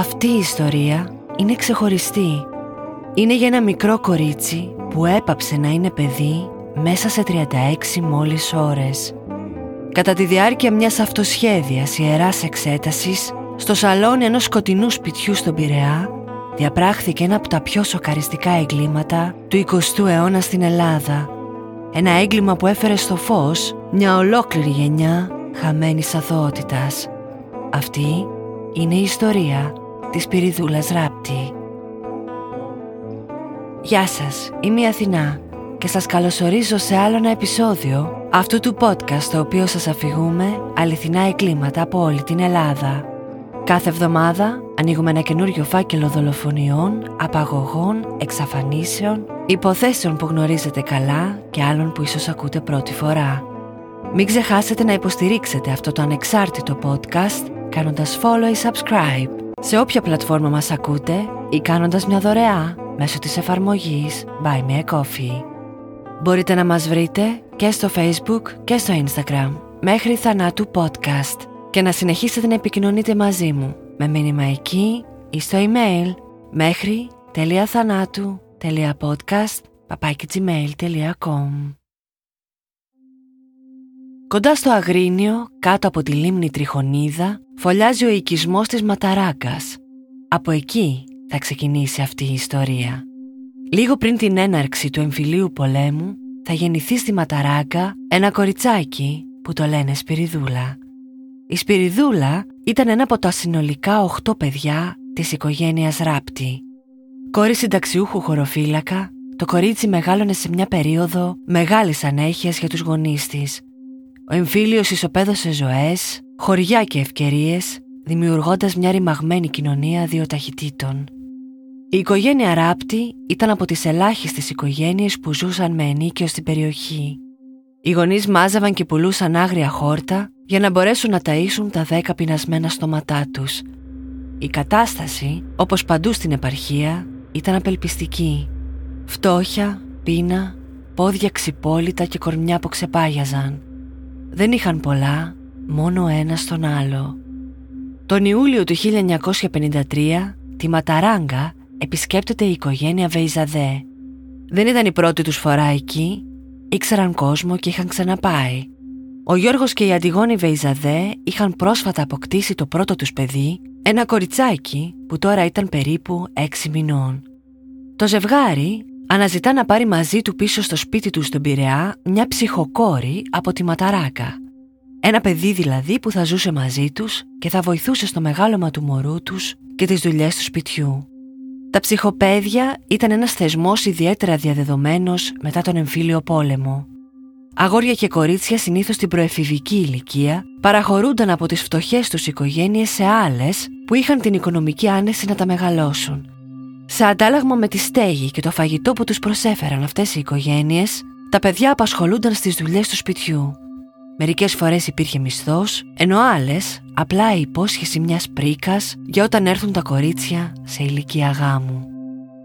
Αυτή η ιστορία είναι ξεχωριστή. Είναι για ένα μικρό κορίτσι που έπαψε να είναι παιδί μέσα σε 36 μόλις ώρες. Κατά τη διάρκεια μιας αυτοσχέδιας ιεράς εξέτασης, στο σαλόνι ενός σκοτεινού σπιτιού στον Πειραιά, διαπράχθηκε ένα από τα πιο σοκαριστικά εγκλήματα του 20ου αιώνα στην Ελλάδα. Ένα έγκλημα που έφερε στο φως μια ολόκληρη γενιά χαμένης αθωότητας. Αυτή είναι η ιστορία της Πυριδούλας Ράπτη. Γεια σας, είμαι η Αθηνά και σας καλωσορίζω σε άλλο ένα επεισόδιο αυτού του podcast το οποίο σας αφηγούμε αληθινά εγκλήματα από όλη την Ελλάδα. Κάθε εβδομάδα ανοίγουμε ένα καινούριο φάκελο δολοφονιών, απαγωγών, εξαφανίσεων, υποθέσεων που γνωρίζετε καλά και άλλων που ίσως ακούτε πρώτη φορά. Μην ξεχάσετε να υποστηρίξετε αυτό το ανεξάρτητο podcast κάνοντας follow ή subscribe σε όποια πλατφόρμα μας ακούτε ή κάνοντας μια δωρεά μέσω της εφαρμογής Buy Me a Coffee. Μπορείτε να μας βρείτε και στο Facebook και στο Instagram μέχρι θανάτου podcast και να συνεχίσετε να επικοινωνείτε μαζί μου με μήνυμα εκεί ή στο email μέχρι τελειαθανάτου.podcast Κοντά στο Αγρίνιο, κάτω από τη λίμνη Τριχονίδα, φωλιάζει ο οικισμός της Ματαράκας. Από εκεί θα ξεκινήσει αυτή η ιστορία. Λίγο πριν την έναρξη του εμφυλίου πολέμου, θα γεννηθεί στη Ματαράκα ένα κοριτσάκι που το λένε Σπυριδούλα. Η Σπυριδούλα ήταν ένα από τα συνολικά οχτώ παιδιά της οικογένειας Ράπτη. Κόρη συνταξιούχου χωροφύλακα, το κορίτσι μεγάλωνε σε μια περίοδο μεγάλης ανέχειας για τους γονείς της. Ο εμφύλιος ισοπαίδωσε ζωές, χωριά και ευκαιρίες, δημιουργώντας μια ρημαγμένη κοινωνία δύο ταχυτήτων. Η οικογένεια Ράπτη ήταν από τις ελάχιστες οικογένειες που ζούσαν με ενίκιο στην περιοχή. Οι γονείς μάζαβαν και πουλούσαν άγρια χόρτα για να μπορέσουν να ταΐσουν τα δέκα πεινασμένα στόματά τους. Η κατάσταση, όπως παντού στην επαρχία, ήταν απελπιστική. Φτώχεια, πείνα, πόδια ξυπόλυτα και κορμιά που ξεπάγιαζαν. Δεν είχαν πολλά, μόνο ένα στον άλλο. Τον Ιούλιο του 1953, τη Ματαράγκα επισκέπτεται η οικογένεια Βεϊζαδέ. Δεν ήταν η πρώτη τους φορά εκεί, ήξεραν κόσμο και είχαν ξαναπάει. Ο Γιώργος και η Αντιγόνη Βεϊζαδέ είχαν πρόσφατα αποκτήσει το πρώτο τους παιδί, ένα κοριτσάκι που τώρα ήταν περίπου έξι μηνών. Το ζευγάρι αναζητά να πάρει μαζί του πίσω στο σπίτι του στον Πειραιά μια ψυχοκόρη από τη Ματαράκα. Ένα παιδί δηλαδή που θα ζούσε μαζί τους και θα βοηθούσε στο μεγάλωμα του μωρού τους και τις δουλειές του σπιτιού. Τα ψυχοπαίδια ήταν ένας θεσμός ιδιαίτερα διαδεδομένος μετά τον εμφύλιο πόλεμο. Αγόρια και κορίτσια συνήθως στην προεφηβική ηλικία παραχωρούνταν από τις φτωχές τους οικογένειες σε άλλες που είχαν την οικονομική άνεση να τα μεγαλώσουν. Σε αντάλλαγμα με τη στέγη και το φαγητό που τους προσέφεραν αυτές οι οικογένειες, τα παιδιά απασχολούνταν στις δουλειές του σπιτιού. Μερικές φορές υπήρχε μισθός, ενώ άλλες απλά η υπόσχεση μιας πρίκας για όταν έρθουν τα κορίτσια σε ηλικία γάμου.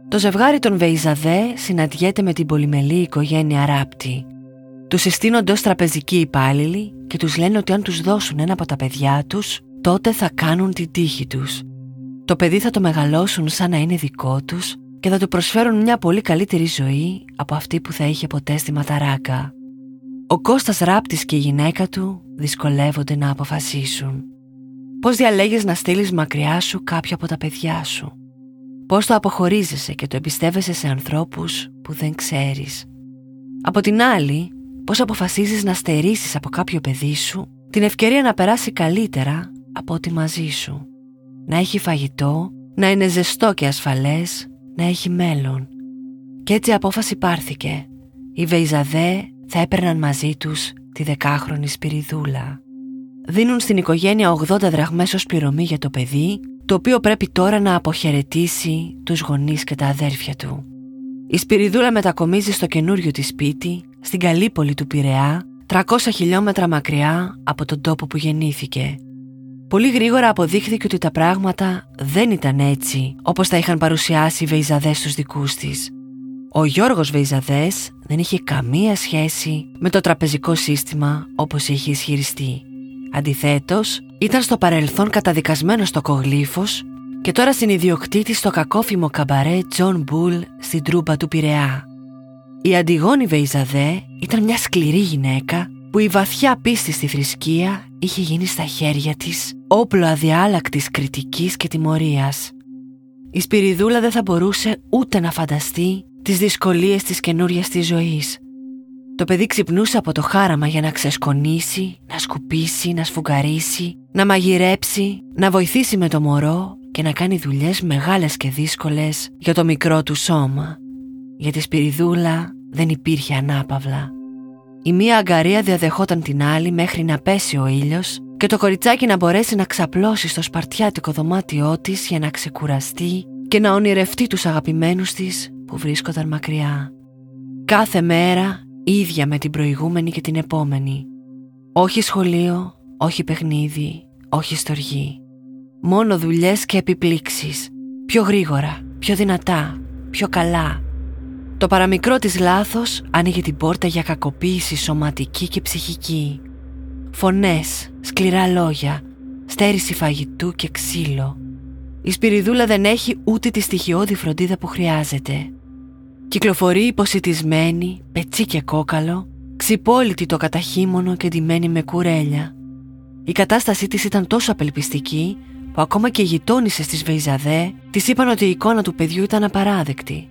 Το ζευγάρι των Βεϊζαδέ συναντιέται με την πολυμελή οικογένεια Ράπτη. Τους συστήνονται ως τραπεζικοί υπάλληλοι και τους λένε ότι αν τους δώσουν ένα από τα παιδιά τους, τότε θα κάνουν την τύχη τους. Το παιδί θα το μεγαλώσουν σαν να είναι δικό τους και θα του προσφέρουν μια πολύ καλύτερη ζωή από αυτή που θα είχε ποτέ στη Ματαράκα. Ο Κώστας Ράπτης και η γυναίκα του δυσκολεύονται να αποφασίσουν. Πώς διαλέγεις να στείλεις μακριά σου κάποια από τα παιδιά σου; Πώς το αποχωρίζεσαι και το εμπιστεύεσαι σε ανθρώπους που δεν ξέρεις; Από την άλλη, πώς αποφασίζεις να στερήσεις από κάποιο παιδί σου την ευκαιρία να περάσει καλύτερα από ό,τι μαζί σου; Να έχει φαγητό, να είναι ζεστό και ασφαλές, να έχει μέλλον. Κι έτσι η απόφαση πάρθηκε. Οι Βεϊζαδέ θα έπαιρναν μαζί τους τη δεκάχρονη Σπυριδούλα. Δίνουν στην οικογένεια 80 δραχμές ως πληρωμή για το παιδί, το οποίο πρέπει τώρα να αποχαιρετήσει τους γονείς και τα αδέρφια του. Η Σπυριδούλα μετακομίζει στο καινούριο της σπίτι, στην Καλύπολη του Πειραιά, 300 χιλιόμετρα μακριά από τον τόπο που γεννήθηκε. Πολύ γρήγορα αποδείχθηκε ότι τα πράγματα δεν ήταν έτσι όπως τα είχαν παρουσιάσει οι Βεϊζαδές στους δικούς της. Ο Γιώργος Βεϊζαδές δεν είχε καμία σχέση με το τραπεζικό σύστημα όπως είχε ισχυριστεί. Αντιθέτως, ήταν στο παρελθόν καταδικασμένος τοκογλύφος και τώρα συνιδιοκτήτης στο κακόφημο καμπαρέ Τζον Μπούλ στην τρούμπα του Πειραιά. Η Αντιγόνη Βεϊζαδέ ήταν μια σκληρή γυναίκα που η βαθιά πίστη στη θρησκεία είχε γίνει στα χέρια της όπλο αδιάλακτης κριτικής και τιμωρίας. Η Σπυριδούλα δεν θα μπορούσε ούτε να φανταστεί τις δυσκολίες της καινούρια της ζωής. Το παιδί ξυπνούσε από το χάραμα για να ξεσκονίσει, να σκουπίσει, να σφουγγαρίσει, να μαγειρέψει, να βοηθήσει με το μωρό και να κάνει δουλειές μεγάλες και δύσκολες για το μικρό του σώμα. Για τη Σπυριδούλα δεν υπήρχε ανάπαυλα. Η μία αγκαρία διαδεχόταν την άλλη μέχρι να πέσει ο ήλιος και το κοριτσάκι να μπορέσει να ξαπλώσει στο σπαρτιάτικο δωμάτιό της για να ξεκουραστεί και να ονειρευτεί τους αγαπημένους της που βρίσκονταν μακριά. Κάθε μέρα ίδια με την προηγούμενη και την επόμενη. Όχι σχολείο, όχι παιχνίδι, όχι στοργή. Μόνο δουλειές και επιπλήξεις. Πιο γρήγορα, πιο δυνατά, πιο καλά. Το παραμικρό της λάθος άνοιγε την πόρτα για κακοποίηση σωματική και ψυχική. Φωνές, σκληρά λόγια, στέρηση φαγητού και ξύλο. Η Σπυριδούλα δεν έχει ούτε τη στοιχειώδη φροντίδα που χρειάζεται. Κυκλοφορεί υποσυτισμένη, πετσί και κόκαλο, ξυπόλυτη το καταχύμωνο και ντυμένη με κουρέλια. Η κατάστασή της ήταν τόσο απελπιστική που ακόμα και οι γειτόνισε της Βεϊζαδέ της είπαν ότι η εικόνα του παιδιού ήταν απαράδεκτη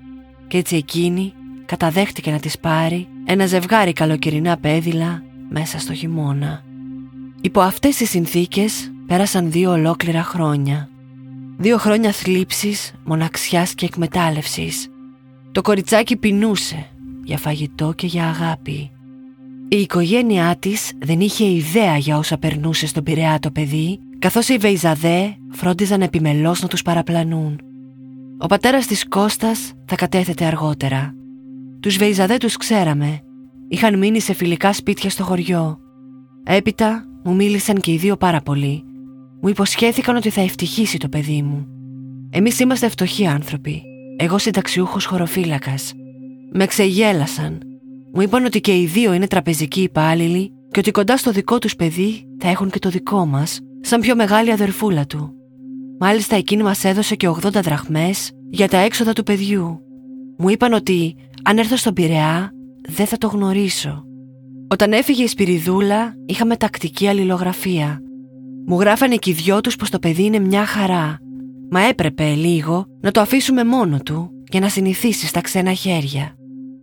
και έτσι εκείνη καταδέχτηκε να της πάρει ένα ζευγάρι καλοκαιρινά πέδιλα μέσα στο χειμώνα. Υπό αυτές τις συνθήκες πέρασαν δύο ολόκληρα χρόνια. Δύο χρόνια θλίψης, μοναξιάς και εκμετάλλευσης. Το κοριτσάκι πεινούσε για φαγητό και για αγάπη. Η οικογένειά της δεν είχε ιδέα για όσα περνούσε στον Πειραιά το παιδί, καθώς οι Βεϊζαδέ φρόντιζαν επιμελώς να τους παραπλανούν. Ο πατέρας της Κώστας θα κατέθεται αργότερα. Τους Βεϊζαδέ τους ξέραμε. Είχαν μείνει σε φιλικά σπίτια στο χωριό. Έπειτα μου μίλησαν και οι δύο πάρα πολύ. Μου υποσχέθηκαν ότι θα ευτυχήσει το παιδί μου. Εμείς είμαστε φτωχοί άνθρωποι. Εγώ συνταξιούχος χωροφύλακας. Με ξεγέλασαν. Μου είπαν ότι και οι δύο είναι τραπεζικοί υπάλληλοι και ότι κοντά στο δικό τους παιδί θα έχουν και το δικό μας, σαν πιο μεγάλη αδερφούλα του. Μάλιστα εκείνη μας έδωσε και 80 δραχμές για τα έξοδα του παιδιού. Μου είπαν ότι αν έρθω στον Πειραιά δεν θα το γνωρίσω. Όταν έφυγε η Σπυριδούλα είχαμε τακτική αλληλογραφία. Μου γράφανε και οι δυο τους πως το παιδί είναι μια χαρά Μα έπρεπε λίγο να το αφήσουμε μόνο του για να συνηθίσει στα ξένα χέρια.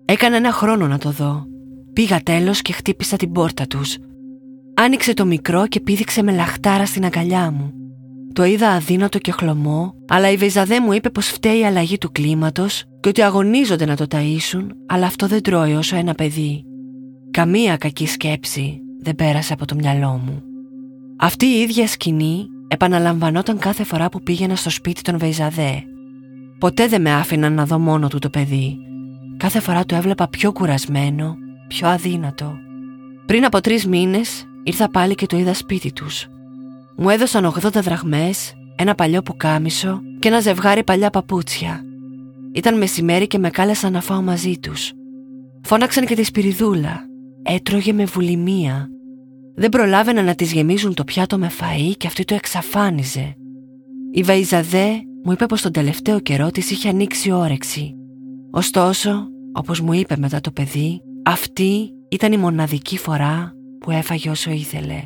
Έκανα ένα χρόνο να το δω. Πήγα τέλος και χτύπησα την πόρτα τους. Άνοιξε το μικρό και πήδηξε με λαχτάρα στην αγκαλιά μου. Το είδα αδύνατο και χλωμό, αλλά η Βεϊζαδέ μου είπε πως φταίει η αλλαγή του κλίματος και ότι αγωνίζονται να το ταΐσουν, αλλά αυτό δεν τρώει όσο ένα παιδί. Καμία κακή σκέψη δεν πέρασε από το μυαλό μου. Αυτή η ίδια σκηνή επαναλαμβανόταν κάθε φορά που πήγαινα στο σπίτι των Βεϊζαδέ. Ποτέ δεν με άφηναν να δω μόνο του το παιδί. Κάθε φορά το έβλεπα πιο κουρασμένο, πιο αδύνατο. Πριν από τρεις μήνες ήρθα πάλι και το είδα σπίτι τους. Μου έδωσαν 80 δραχμές, ένα παλιό πουκάμισο και ένα ζευγάρι παλιά παπούτσια. Ήταν μεσημέρι και με κάλεσαν να φάω μαζί τους. Φώναξαν και τη σπυριδούλα. Έτρωγε με βουλημία δεν προλάβαιναν να της γεμίζουν το πιάτο με φαΐ και αυτή το εξαφάνιζε. Η Βαϊζαδέ μου είπε πως τον τελευταίο καιρό της είχε ανοίξει όρεξη. Ωστόσο, όπως μου είπε μετά το παιδί, αυτή ήταν η μοναδική φορά που έφαγε όσο ήθελε.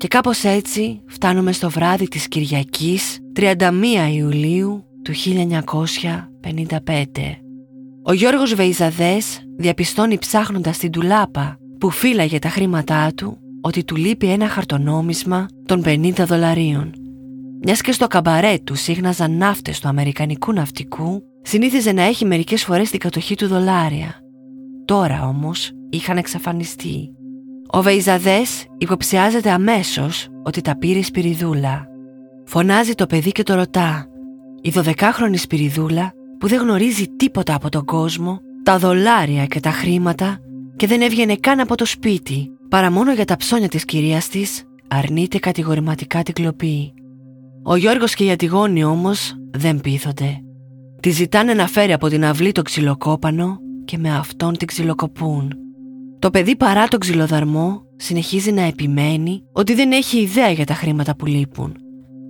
Και κάπως έτσι φτάνουμε στο βράδυ της Κυριακής 31 Ιουλίου του 1955. Ο Γιώργος Βεϊζαδές διαπιστώνει ψάχνοντας την τουλάπα που φύλαγε τα χρήματά του ότι του λείπει ένα χαρτονόμισμα των 50 δολαρίων. Μιας και στο καμπαρέ του σύγναζαν ναύτες του Αμερικανικού ναυτικού, συνήθιζε να έχει μερικές φορές την κατοχή του δολάρια. Τώρα όμως είχαν εξαφανιστεί. Ο Βεϊζαδές υποψιάζεται αμέσως ότι τα πήρε η Σπυριδούλα. Φωνάζει το παιδί και το ρωτά. Η δωδεκάχρονη Σπυριδούλα που δεν γνωρίζει τίποτα από τον κόσμο, τα δολάρια και τα χρήματα και δεν έβγαινε καν από το σπίτι παρά μόνο για τα ψώνια της κυρίας της αρνείται κατηγορηματικά την κλοπή. Ο Γιώργος και η Ατιγόνη όμως δεν πείθονται. Τη ζητάνε να φέρει από την αυλή το ξυλοκόπανο και με αυτόν την ξυλοκοπούν. Το παιδί παρά τον ξυλοδαρμό συνεχίζει να επιμένει ότι δεν έχει ιδέα για τα χρήματα που λείπουν.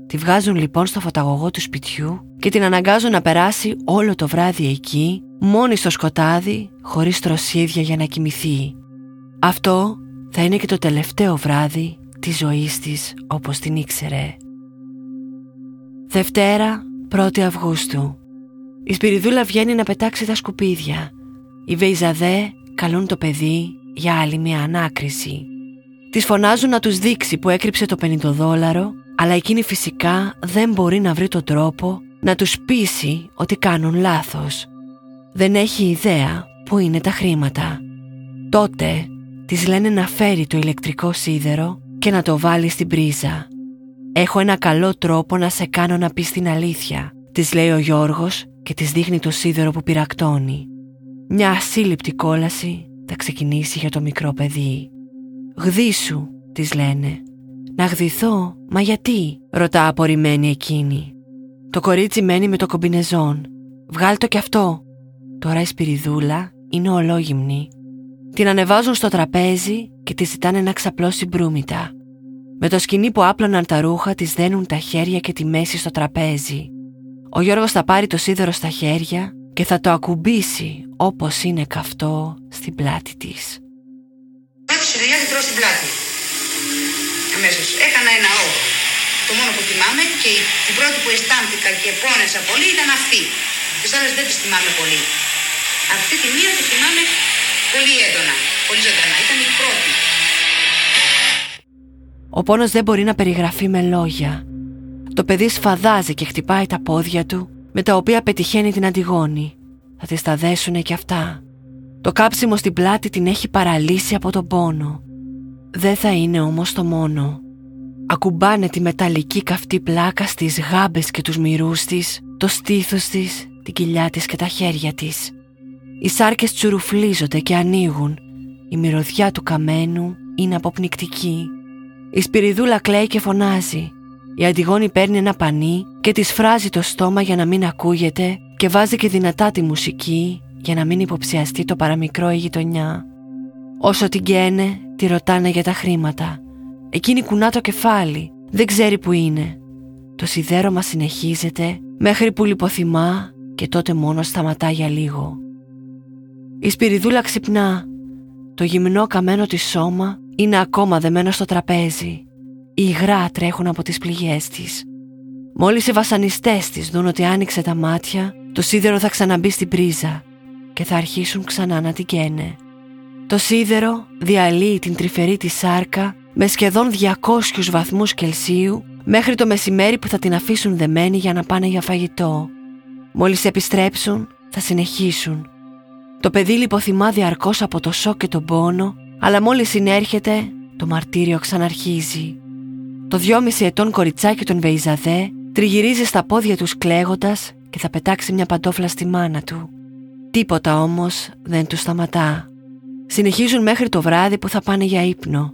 Τη βγάζουν λοιπόν στο φωταγωγό του σπιτιού και την αναγκάζουν να περάσει όλο το βράδυ εκεί, μόνη στο σκοτάδι, χωρίς τροσίδια για να κοιμηθεί. Αυτό θα είναι και το τελευταίο βράδυ της ζωής της όπως την ήξερε. Δευτέρα, 1η Αυγούστου. Η Σπυριδούλα βγαίνει να πετάξει τα σκουπίδια. Οι Βεϊζαδέ καλούν το παιδί για άλλη μια ανάκριση. Τις φωνάζουν να τους δείξει που έκρυψε το 50 δόλαρο, αλλά εκείνη φυσικά δεν μπορεί να βρει τον τρόπο να τους πείσει ότι κάνουν λάθος. Δεν έχει ιδέα που είναι τα χρήματα. Τότε της λένε να φέρει το ηλεκτρικό σίδερο και να το βάλει στην πρίζα. «Έχω ένα καλό τρόπο να σε κάνω να πεις την αλήθεια», της λέει ο Γιώργος και της δείχνει το σίδερο που πυρακτώνει. Μια ασύλληπτη κόλαση θα ξεκινήσει για το μικρό παιδί. «Γδίσου», της λένε. «Να γδυθώ, μα γιατί» ρωτά απορριμμένη εκείνη. Το κορίτσι μένει με το κομπινεζόν. «Βγάλ το κι αυτό». Τώρα η σπυριδούλα είναι ολόγυμνη. Την ανεβάζουν στο τραπέζι και τη ζητάνε να ξαπλώσει μπρούμητα. Με το σκηνή που άπλωναν τα ρούχα της δένουν τα χέρια και τη μέση στο τραπέζι. Ο Γιώργος θα πάρει το σίδερο στα χέρια και θα το ακουμπήσει όπως είναι καυτό στην πλάτη της. Πρώτη στην πλάτη. Αμέσως. Έκανα ένα όρο. Το μόνο που θυμάμαι και την πρώτη που αισθάνθηκα και πόνεσα πολύ ήταν αυτή. Τις άλλες δεν τις θυμάμαι πολύ. Αυτή τη μία τη θυμάμαι πολύ έντονα, πολύ ζωντανά. Ήταν η πρώτη. Ο πόνος δεν μπορεί να περιγραφεί με λόγια. Το παιδί σφαδάζει και χτυπάει τα πόδια του, με τα οποία πετυχαίνει την Αντιγόνη. Θα της τα δέσουνε κι αυτά. Το κάψιμο στην πλάτη την έχει παραλύσει από τον πόνο. Δεν θα είναι όμως το μόνο. Ακουμπάνε τη μεταλλική καυτή πλάκα στις γάμπες και τους μυρούς της, το στήθος της, την κοιλιά της και τα χέρια της. Οι σάρκες τσουρουφλίζονται και ανοίγουν. Η μυρωδιά του καμένου είναι αποπνικτική. Η σπυριδούλα κλαίει και φωνάζει. Η Αντιγόνη παίρνει ένα πανί και της φράζει το στόμα για να μην ακούγεται και βάζει και δυνατά τη μουσική για να μην υποψιαστεί το παραμικρό η γειτονιά. Όσο την καίνε, τη ρωτάνε για τα χρήματα. Εκείνη κουνά το κεφάλι, δεν ξέρει που είναι. Το σιδέρωμα συνεχίζεται μέχρι που λιποθυμά και τότε μόνος σταματά για λίγο. Η σπυριδούλα ξυπνά. Το γυμνό καμένο της σώμα είναι ακόμα δεμένο στο τραπέζι. Οι υγρά τρέχουν από τις πληγές της. Μόλις οι βασανιστές της δουν ότι άνοιξε τα μάτια, το σίδερο θα ξαναμπεί στην πρίζα και θα αρχίσουν ξανά να την καίνε. Το σίδερο διαλύει την τρυφερή της σάρκα με σχεδόν 200 βαθμούς Κελσίου μέχρι το μεσημέρι που θα την αφήσουν δεμένη για να πάνε για φαγητό. Μόλις επιστρέψουν θα συνεχίσουν. Το παιδί λιποθυμά διαρκώς από το σοκ και τον πόνο αλλά μόλις συνέρχεται το μαρτύριο ξαναρχίζει. Το δυόμιση ετών κοριτσάκι των Βεϊζαδέ τριγυρίζει στα πόδια τους κλαίγοντας και θα πετάξει μια παντόφλα στη μάνα του. Τίποτα όμως δεν του σταματά. Συνεχίζουν μέχρι το βράδυ που θα πάνε για ύπνο.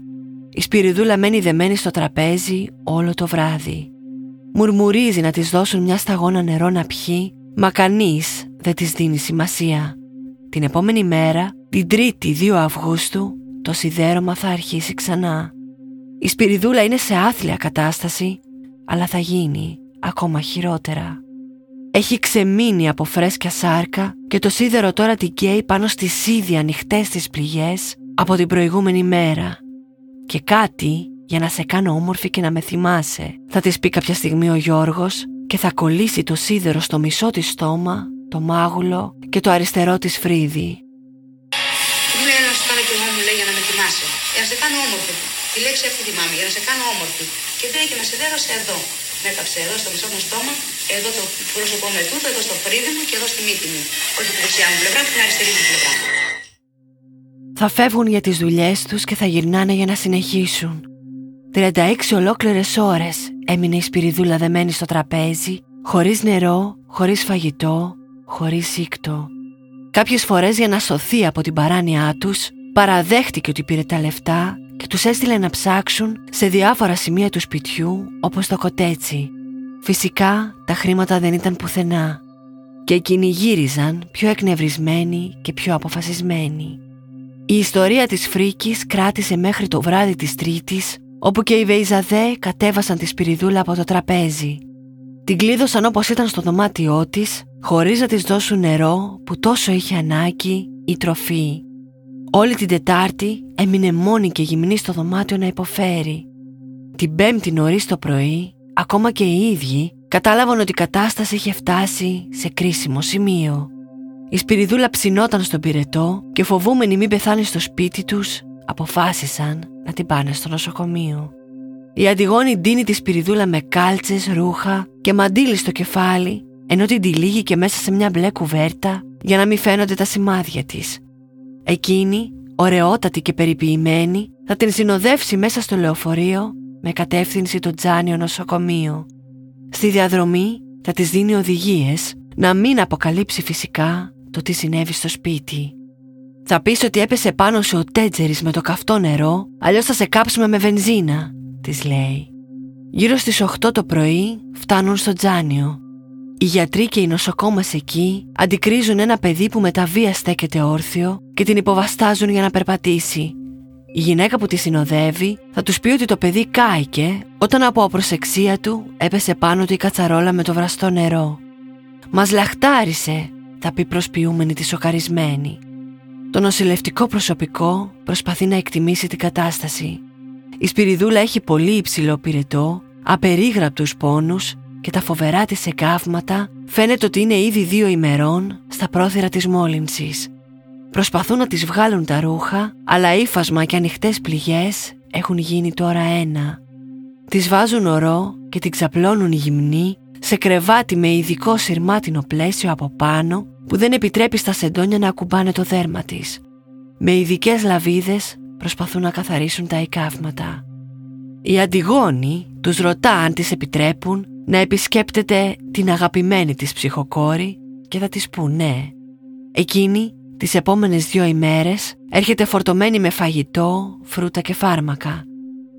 Η σπυριδούλα μένει δεμένη στο τραπέζι όλο το βράδυ. Μουρμουρίζει να της δώσουν μια σταγόνα νερό να πιει, μα κανείς δεν της δίνει σημασία. Την επόμενη μέρα, την 3η 2 Αυγούστου, το σιδέρωμα θα αρχίσει ξανά. Η σπυριδούλα είναι σε άθλια κατάσταση, αλλά θα γίνει ακόμα χειρότερα. Έχει ξεμείνει από φρέσκια σάρκα και το σίδερο τώρα την καίει πάνω στις ήδη ανοιχτές τις πληγές από την προηγούμενη μέρα. Και κάτι για να σε κάνω όμορφη και να με θυμάσαι. Θα της πει κάποια στιγμή ο Γιώργος και θα κολλήσει το σίδερο στο μισό της στόμα, το μάγουλο και το αριστερό της φρύδι. Τι λέει να σου κάνω κι εγώ μου λέει για να με θυμάσαι. Για να σε κάνω όμορφη. Τη λέξη αυτή θυμάμαι, για να σε κάνω όμορφη. Και δεν και να σε δέγασε εδώ. Με έκαψε εδώ στο μισό μου στόμα, εδώ το πρόσωπό με τούτο, εδώ στο φρύδι μου και εδώ στη μύτη μου. Όχι τη δεξιά μου πλευρά, την αριστερή μου πλευρά. Θα φεύγουν για τις δουλειές τους και θα γυρνάνε για να συνεχίσουν. 36 ολόκληρες ώρες έμεινε η σπυριδούλα δεμένη στο τραπέζι, χωρίς νερό, χωρίς φαγητό, χωρίς σύκτο. Κάποιες φορές για να σωθεί από την παράνοιά τους, παραδέχτηκε ότι πήρε τα λεφτά και τους έστειλε να ψάξουν σε διάφορα σημεία του σπιτιού όπως το κοτέτσι. Φυσικά τα χρήματα δεν ήταν πουθενά και εκείνοι γύριζαν πιο εκνευρισμένοι και πιο αποφασισμένοι. Η ιστορία της φρίκης κράτησε μέχρι το βράδυ της Τρίτης όπου και οι Βεϊζαδέ κατέβασαν τη σπυριδούλα από το τραπέζι. Την κλείδωσαν όπως ήταν στο δωμάτιό της, χωρίς να της δώσουν νερό που τόσο είχε ανάγκη ή τροφή. Όλη την Τετάρτη έμεινε μόνη και γυμνή στο δωμάτιο να υποφέρει. Την Πέμπτη νωρίς το πρωί, ακόμα και οι ίδιοι κατάλαβαν ότι η κατάσταση είχε φτάσει σε κρίσιμο σημείο. Η Σπυριδούλα ψινόταν στον πυρετό και φοβούμενοι μην πεθάνει στο σπίτι τους, αποφάσισαν να την πάνε στο νοσοκομείο. Η Αντιγόνη ντύνει τη Σπυριδούλα με κάλτσες, ρούχα και μαντίλι στο κεφάλι, ενώ την τυλίγει και μέσα σε μια μπλε κουβέρτα για να μην φαίνονται τα σημάδια της. Εκείνη, ωραιότατη και περιποιημένη, θα την συνοδεύσει μέσα στο λεωφορείο με κατεύθυνση το Τζάνιο νοσοκομείο. Στη διαδρομή θα της δίνει οδηγίες να μην αποκαλύψει φυσικά το τι συνέβη στο σπίτι. Θα πεις ότι έπεσε πάνω σου ο τέτζερης με το καυτό νερό, αλλιώς θα σε κάψουμε με βενζίνα, της λέει. Γύρω στις 8 το πρωί φτάνουν στο Τζάνιο. Οι γιατροί και οι νοσοκόμες εκεί αντικρίζουν ένα παιδί που με τα βία στέκεται όρθιο και την υποβαστάζουν για να περπατήσει. Η γυναίκα που τη συνοδεύει θα τους πει ότι το παιδί κάηκε όταν από απροσεξία του έπεσε πάνω του η κατσαρόλα με το βραστό νερό. «Μας λαχτάρισε», θα πει προσποιούμενη τη σοκαρισμένη. Το νοσηλευτικό προσωπικό προσπαθεί να εκτιμήσει την κατάσταση. Η Σπυριδούλα έχει πολύ υψηλό πυρετό, απερίγραπτους πόνους και τα φοβερά της εγκάβματα φαίνεται ότι είναι ήδη δύο ημερών στα πρόθυρα της μόλυνσης. Προσπαθούν να τις βγάλουν τα ρούχα, αλλά ύφασμα και ανοιχτές πληγές έχουν γίνει τώρα ένα. Τις βάζουν ορό και την ξαπλώνουν γυμνή σε κρεβάτι με ειδικό σειρμάτινο πλαίσιο από πάνω που δεν επιτρέπει στα σεντόνια να ακουμπάνε το δέρμα της. Με ειδικές λαβίδες προσπαθούν να καθαρίσουν τα εικαύματα. Η Αντιγόνη τους ρωτά αν τις επιτρέπουν να επισκέπτεται την αγαπημένη της ψυχοκόρη και θα της πούν ναι. Εκείνη τις επόμενες δύο ημέρες έρχεται φορτωμένη με φαγητό, φρούτα και φάρμακα.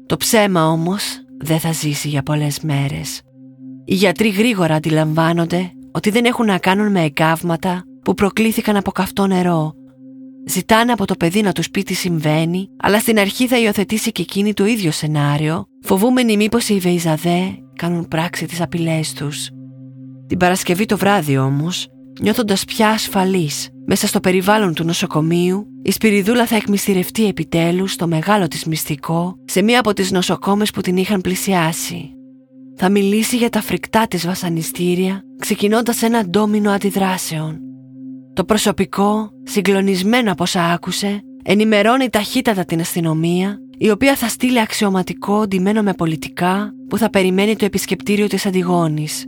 Το ψέμα όμως δεν θα ζήσει για πολλές μέρες. Οι γιατροί γρήγορα αντιλαμβάνονται ότι δεν έχουν να κάνουν με εγκάβματα που προκλήθηκαν από καυτό νερό. Ζητάνε από το παιδί να τους πει τι συμβαίνει, αλλά στην αρχή θα υιοθετήσει και εκείνη το ίδιο σενάριο, φοβούμενοι μήπως οι Βεϊζαδέ κάνουν πράξη τις απειλές τους. Την Παρασκευή το βράδυ όμως, νιώθοντας πια ασφαλής μέσα στο περιβάλλον του νοσοκομείου, η Σπυριδούλα θα εκμυστηρευτεί επιτέλους το μεγάλο της μυστικό σε μία από τις νοσοκόμες που την είχαν πλησιάσει. Θα μιλήσει για τα φρικτά της βασανιστήρια, ξεκινώντας ένα ντόμινο αντιδράσεων. Το προσωπικό, συγκλονισμένο από όσα άκουσε, ενημερώνει ταχύτατα την αστυνομία, η οποία θα στείλει αξιωματικό ντυμένο με πολιτικά που θα περιμένει το επισκεπτήριο της Αντιγόνης.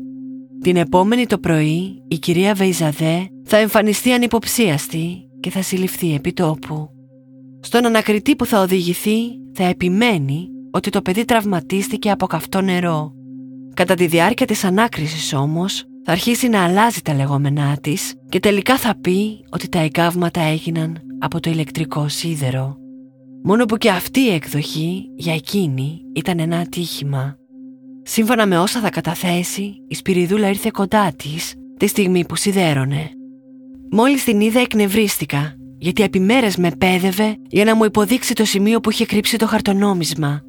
Την επόμενη το πρωί, η κυρία Βεϊζαδέ θα εμφανιστεί ανυποψίαστη και θα συλληφθεί επί τόπου. Στον ανακριτή που θα οδηγηθεί θα επιμένει ότι το παιδί τραυματίστηκε από καυτό νερό. Κατά τη διάρκεια της ανάκρισης όμως θα αρχίσει να αλλάζει τα λεγόμενά της και τελικά θα πει ότι τα εγκάβματα έγιναν από το ηλεκτρικό σίδερο. Μόνο που και αυτή η εκδοχή για εκείνη ήταν ένα ατύχημα. Σύμφωνα με όσα θα καταθέσει, η Σπυριδούλα ήρθε κοντά της τη στιγμή που σιδέρωνε. Μόλις την είδα εκνευρίστηκα, γιατί επί μέρες με πέδευε για να μου υποδείξει το σημείο που είχε κρύψει το χαρτονόμισμα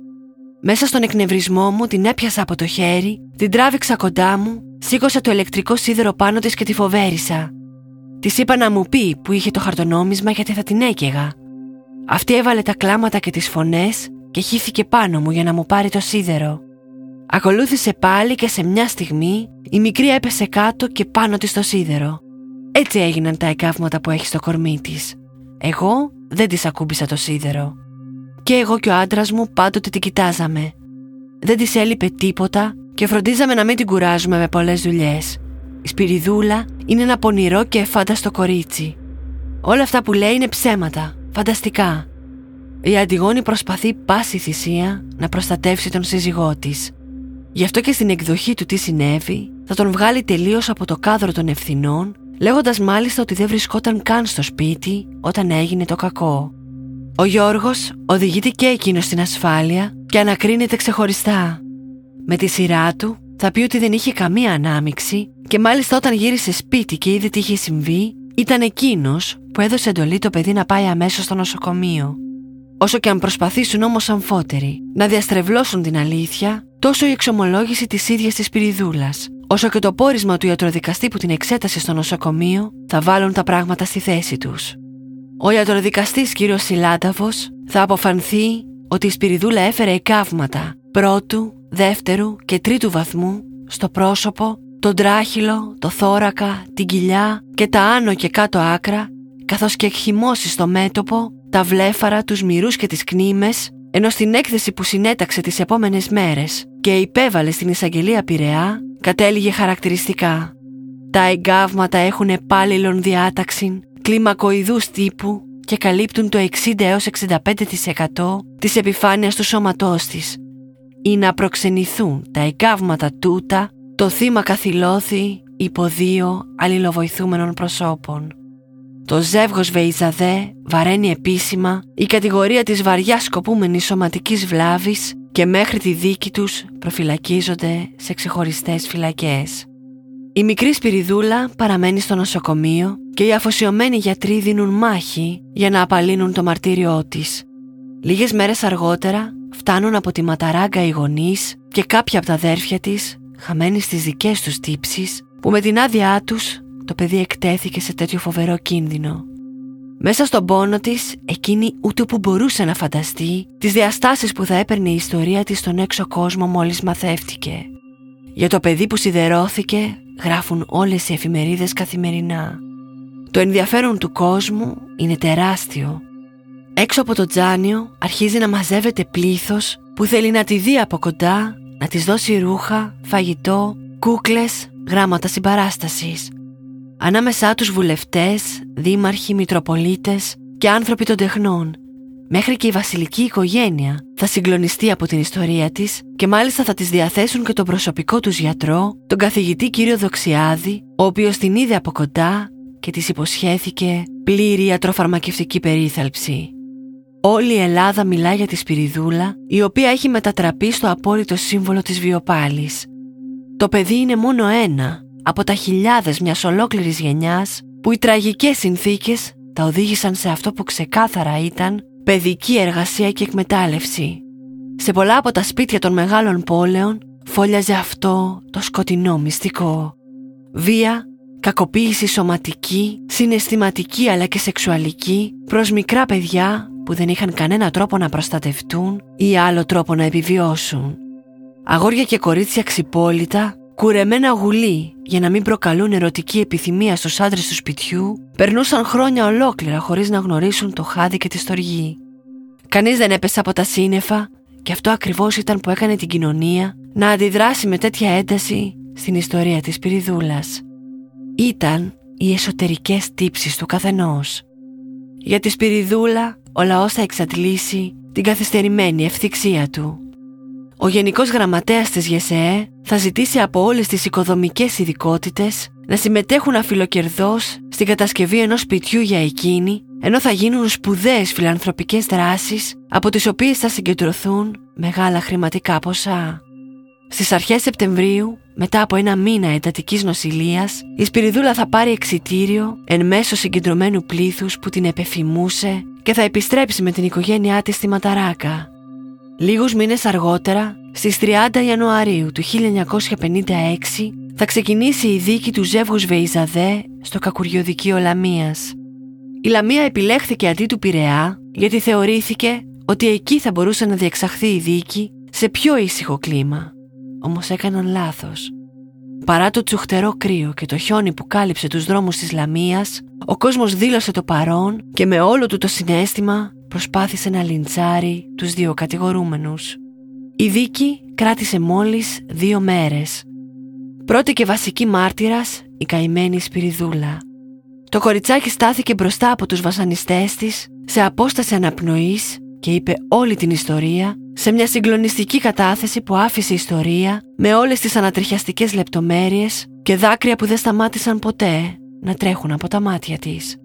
μέσα στον εκνευρισμό μου την έπιασα από το χέρι, την τράβηξα κοντά μου, σήκωσα το ηλεκτρικό σίδερο πάνω της και τη φοβέρισα. Της είπα να μου πει που είχε το χαρτονόμισμα γιατί θα την έκαιγα. Αυτή έβαλε τα κλάματα και τις φωνές και χύθηκε πάνω μου για να μου πάρει το σίδερο. Ακολούθησε πάλι και σε μια στιγμή η μικρή έπεσε κάτω και πάνω της το σίδερο. Έτσι έγιναν τα εκάβματα που έχει στο κορμί της. Εγώ δεν της ακούμπησα το σίδερο. Και εγώ και ο άντρας μου πάντοτε την κοιτάζαμε. Δεν της έλειπε τίποτα και φροντίζαμε να μην την κουράζουμε με πολλές δουλειές. Η Σπυριδούλα είναι ένα πονηρό και εφάνταστο κορίτσι. Όλα αυτά που λέει είναι ψέματα, φανταστικά. Η Αντιγόνη προσπαθεί πάση θυσία να προστατεύσει τον σύζυγό της. Γι' αυτό και στην εκδοχή του τι συνέβη θα τον βγάλει τελείως από το κάδρο των ευθυνών, λέγοντας μάλιστα ότι δεν βρισκόταν καν στο σπίτι όταν έγινε το κακό. Ο Γιώργος οδηγείται και εκείνος στην ασφάλεια και ανακρίνεται ξεχωριστά. Με τη σειρά του θα πει ότι δεν είχε καμία ανάμιξη και μάλιστα όταν γύρισε σπίτι και είδε τι είχε συμβεί, ήταν εκείνος που έδωσε εντολή το παιδί να πάει αμέσως στο νοσοκομείο. Όσο και αν προσπαθήσουν όμως αμφότεροι να διαστρεβλώσουν την αλήθεια, τόσο η εξομολόγηση της ίδιας της Πυριδούλας, όσο και το πόρισμα του ιατροδικαστή που την εξέτασε στο νοσοκομείο, θα βάλουν τα πράγματα στη θέση τους. Ο ιατροδικαστής κ. Σιλάνταβος θα αποφανθεί ότι η Σπυριδούλα έφερε εκάβματα πρώτου, δεύτερου και τρίτου βαθμού στο πρόσωπο, τον τράχυλο, το θώρακα, την κοιλιά και τα άνω και κάτω άκρα, καθώς και εκχυμώσει στο μέτωπο, τα βλέφαρα, τους μυρούς και τις κνήμες, ενώ στην έκθεση που συνέταξε τις επόμενες μέρες και υπέβαλε στην εισαγγελία Πειραιά, κατέληγε χαρακτηριστικά. Τα εγκάβματα έχουν επάλληλον διάταξη, κλιμακοειδούς τύπου και καλύπτουν το 60 έως 65% της επιφάνειας του σώματός της. Ή να προξενηθούν τα εγκάβματα τούτα, το θύμα καθυλώθη υπό δύο αλληλοβοηθούμενων προσώπων. Το ζεύγος Βεϊζαδέ βαραίνει επίσημα η κατηγορία της βαριάς σκοπούμενης σωματικής βλάβης και μέχρι τη δίκη τους προφυλακίζονται σε ξεχωριστές φυλακές. Η μικρή Σπυριδούλα παραμένει στο νοσοκομείο και οι αφοσιωμένοι γιατροί δίνουν μάχη για να απαλύνουν το μαρτύριό της. Λίγες μέρες αργότερα φτάνουν από τη Ματαράγκα οι γονείς και κάποια από τα αδέρφια της χαμένοι στις δικές τους τύψεις που με την άδειά τους το παιδί εκτέθηκε σε τέτοιο φοβερό κίνδυνο. Μέσα στον πόνο της, εκείνη ούτε που μπορούσε να φανταστεί τις διαστάσεις που θα έπαιρνε η ιστορία της στον έξω κόσμο μόλις μαθεύτηκε. Για το παιδί που σιδερώθηκε γράφουν όλες οι εφημερίδες καθημερινά. Το ενδιαφέρον του κόσμου είναι τεράστιο. Έξω από το τζάνιο αρχίζει να μαζεύεται πλήθος που θέλει να τη δει από κοντά, να της δώσει ρούχα, φαγητό, κούκλες, γράμματα συμπαράστασης. Ανάμεσά τους βουλευτές, δήμαρχοι, μητροπολίτες και άνθρωποι των τεχνών. Μέχρι και η βασιλική οικογένεια θα συγκλονιστεί από την ιστορία της και μάλιστα θα της διαθέσουν και τον προσωπικό τους γιατρό, τον καθηγητή κύριο Δοξιάδη, ο οποίος την είδε από κοντά και της υποσχέθηκε πλήρη ιατροφαρμακευτική περίθαλψη. Όλη η Ελλάδα μιλά για τη Σπυριδούλα, η οποία έχει μετατραπεί στο απόλυτο σύμβολο της βιοπάλης. Το παιδί είναι μόνο ένα από τα χιλιάδες μιας ολόκληρης γενιάς που οι τραγικές συνθήκες τα οδήγησαν σε αυτό που ξεκάθαρα ήταν παιδική εργασία και εκμετάλλευση. Σε πολλά από τα σπίτια των μεγάλων πόλεων φόλιαζε αυτό το σκοτεινό μυστικό. Βία, κακοποίηση σωματική, συναισθηματική αλλά και σεξουαλική προς μικρά παιδιά που δεν είχαν κανένα τρόπο να προστατευτούν ή άλλο τρόπο να επιβιώσουν. Αγόρια και κορίτσια ξυπόλυτα κουρεμένα γουλή για να μην προκαλούν ερωτική επιθυμία στους άντρες του σπιτιού, περνούσαν χρόνια ολόκληρα χωρίς να γνωρίσουν το χάδι και τη στοργή. Κανείς δεν έπεσε από τα σύννεφα και αυτό ακριβώς ήταν που έκανε την κοινωνία να αντιδράσει με τέτοια ένταση στην ιστορία της Πυριδούλας. Ήταν οι εσωτερικές τύψεις του καθενός. Για τη Σπυριδούλα ο λαός θα εξατλήσει την καθυστερημένη ευθυξία του ο Γενικός Γραμματέας της ΓΕΣΕΕ θα ζητήσει από όλες τις οικοδομικές ειδικότητες να συμμετέχουν αφιλοκερδώς στην κατασκευή ενός σπιτιού για εκείνη, ενώ θα γίνουν σπουδαίες φιλανθρωπικές δράσεις από τις οποίες θα συγκεντρωθούν μεγάλα χρηματικά ποσά. Στις αρχές Σεπτεμβρίου, μετά από ένα μήνα εντατικής νοσηλείας, η Σπυριδούλα θα πάρει εξιτήριο εν μέσω συγκεντρωμένου πλήθους που την επεφημούσε και θα επιστρέψει με την οικογένειά της στη Ματαράκα. Λίγους μήνες αργότερα, στις 30 Ιανουαρίου του 1956, θα ξεκινήσει η δίκη του ζεύγους Βεϊζαδέ στο κακουριοδικείο Λαμίας. Η Λαμία επιλέχθηκε αντί του Πειραιά γιατί θεωρήθηκε ότι εκεί θα μπορούσε να διεξαχθεί η δίκη σε πιο ήσυχο κλίμα. Όμως έκαναν λάθος. Παρά το τσουχτερό κρύο και το χιόνι που κάλυψε τους δρόμους της Λαμίας, ο κόσμος δήλωσε το παρόν και με όλο του το συνέστημα προσπάθησε να λιντσάρει τους δύο κατηγορούμενους. Η δίκη κράτησε μόλις δύο μέρες. Πρώτη και βασική μάρτυρας η καημένη Σπυριδούλα. Το κοριτσάκι στάθηκε μπροστά από τους βασανιστές της σε απόσταση αναπνοής και είπε όλη την ιστορία σε μια συγκλονιστική κατάθεση που άφησε η ιστορία με όλες τις ανατριχιαστικές λεπτομέρειες και δάκρυα που δεν σταμάτησαν ποτέ να τρέχουν από τα μάτια της.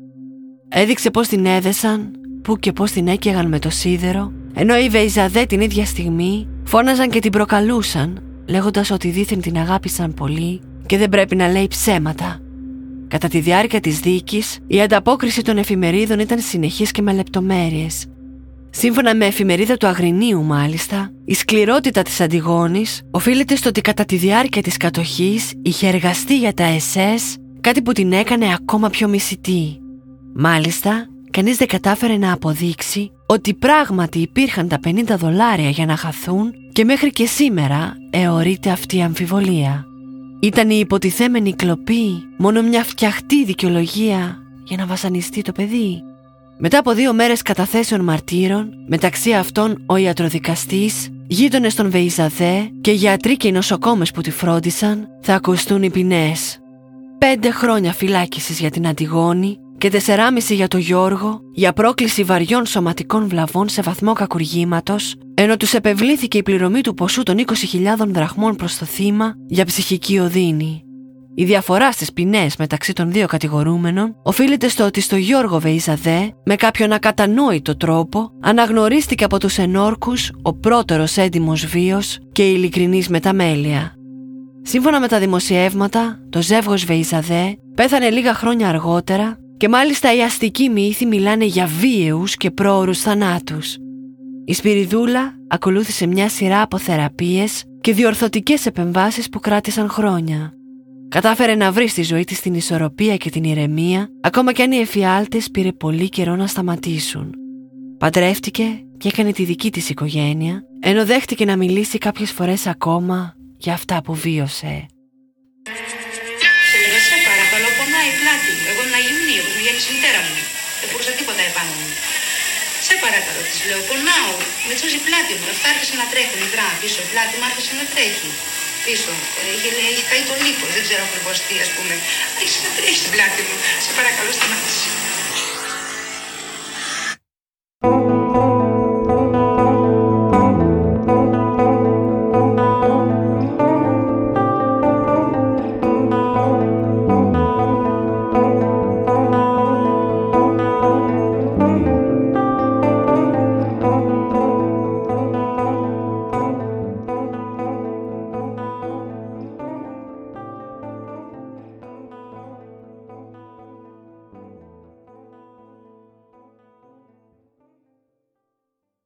Έδειξε πως την έδεσαν, που και πώς την έκαιγαν με το σίδερο, ενώ οι Βεϊζαδέ την ίδια στιγμή φώναζαν και την προκαλούσαν, λέγοντας ότι δήθεν την αγάπησαν πολύ και δεν πρέπει να λέει ψέματα. Κατά τη διάρκεια της δίκης, η ανταπόκριση των εφημερίδων ήταν συνεχής και με λεπτομέρειες. Σύμφωνα με εφημερίδα του Αγρινίου μάλιστα, η σκληρότητα της Αντιγόνης οφείλεται στο ότι κατά τη διάρκεια της κατοχής είχε εργαστεί για τα SS, κάτι που την έκανε ακόμα πιο μισητή. Μάλιστα, κανείς δεν κατάφερε να αποδείξει ότι πράγματι υπήρχαν τα 50 δολάρια για να χαθούν και μέχρι και σήμερα εωρείται αυτή η αμφιβολία. Ήταν η υποτιθέμενη κλοπή μόνο μια φτιαχτή δικαιολογία για να βασανιστεί το παιδί. Μετά από δύο μέρες καταθέσεων μαρτύρων, μεταξύ αυτών ο ιατροδικαστής, γείτονες των Βεϊζαδέ και γιατροί και οι νοσοκόμες που τη φρόντισαν, θα ακουστούν οι ποινές. Πέντε χρόνια φυλάκισης για την Αντιγόνη και 4,5 για το Γιώργο για πρόκληση βαριών σωματικών βλαβών σε βαθμό κακουργήματος, ενώ τους επευλήθηκε η πληρωμή του ποσού των 20.000 δραχμών προς το θύμα για ψυχική οδύνη. Η διαφορά στις ποινές μεταξύ των δύο κατηγορούμενων οφείλεται στο ότι στο Γιώργο Βεϊζαδέ, με κάποιον ακατανόητο τρόπο, αναγνωρίστηκε από τους ενόρκους ο πρώτερος έντιμος βίος και ειλικρινής μεταμέλεια. Σύμφωνα με τα δημοσιεύματα, το ζεύγος Βεϊζαδέ πέθανε λίγα χρόνια αργότερα και μάλιστα οι αστικοί μύθοι μιλάνε για βίαιους και πρόωρους θανάτους. Η Σπυριδούλα ακολούθησε μια σειρά από θεραπείες και διορθωτικές επεμβάσεις που κράτησαν χρόνια. Κατάφερε να βρει στη ζωή της την ισορροπία και την ηρεμία, ακόμα κι αν οι εφιάλτες πήρε πολύ καιρό να σταματήσουν. Παντρεύτηκε και έκανε τη δική της οικογένεια, ενώ δέχτηκε να μιλήσει κάποιες φορές ακόμα για αυτά που βίωσε. Μητέρα μου. Δεν μπορούσα τίποτα επάνω μου. Σε παρακαλώ, της λέω, πονάω. Με τσούζει η πλάτη μου. Αυτά άρχισε να τρέχει μικρά πίσω. Η πλάτη μου άρχισε να τρέχει. Πίσω. Είχε, λέει, είχε καεί το λίπο. Δεν ξέρω ακριβώς τι, ας πούμε. Άρχισε να τρέχει στην πλάτη μου. Σε παρακαλώ, σταμάτησε.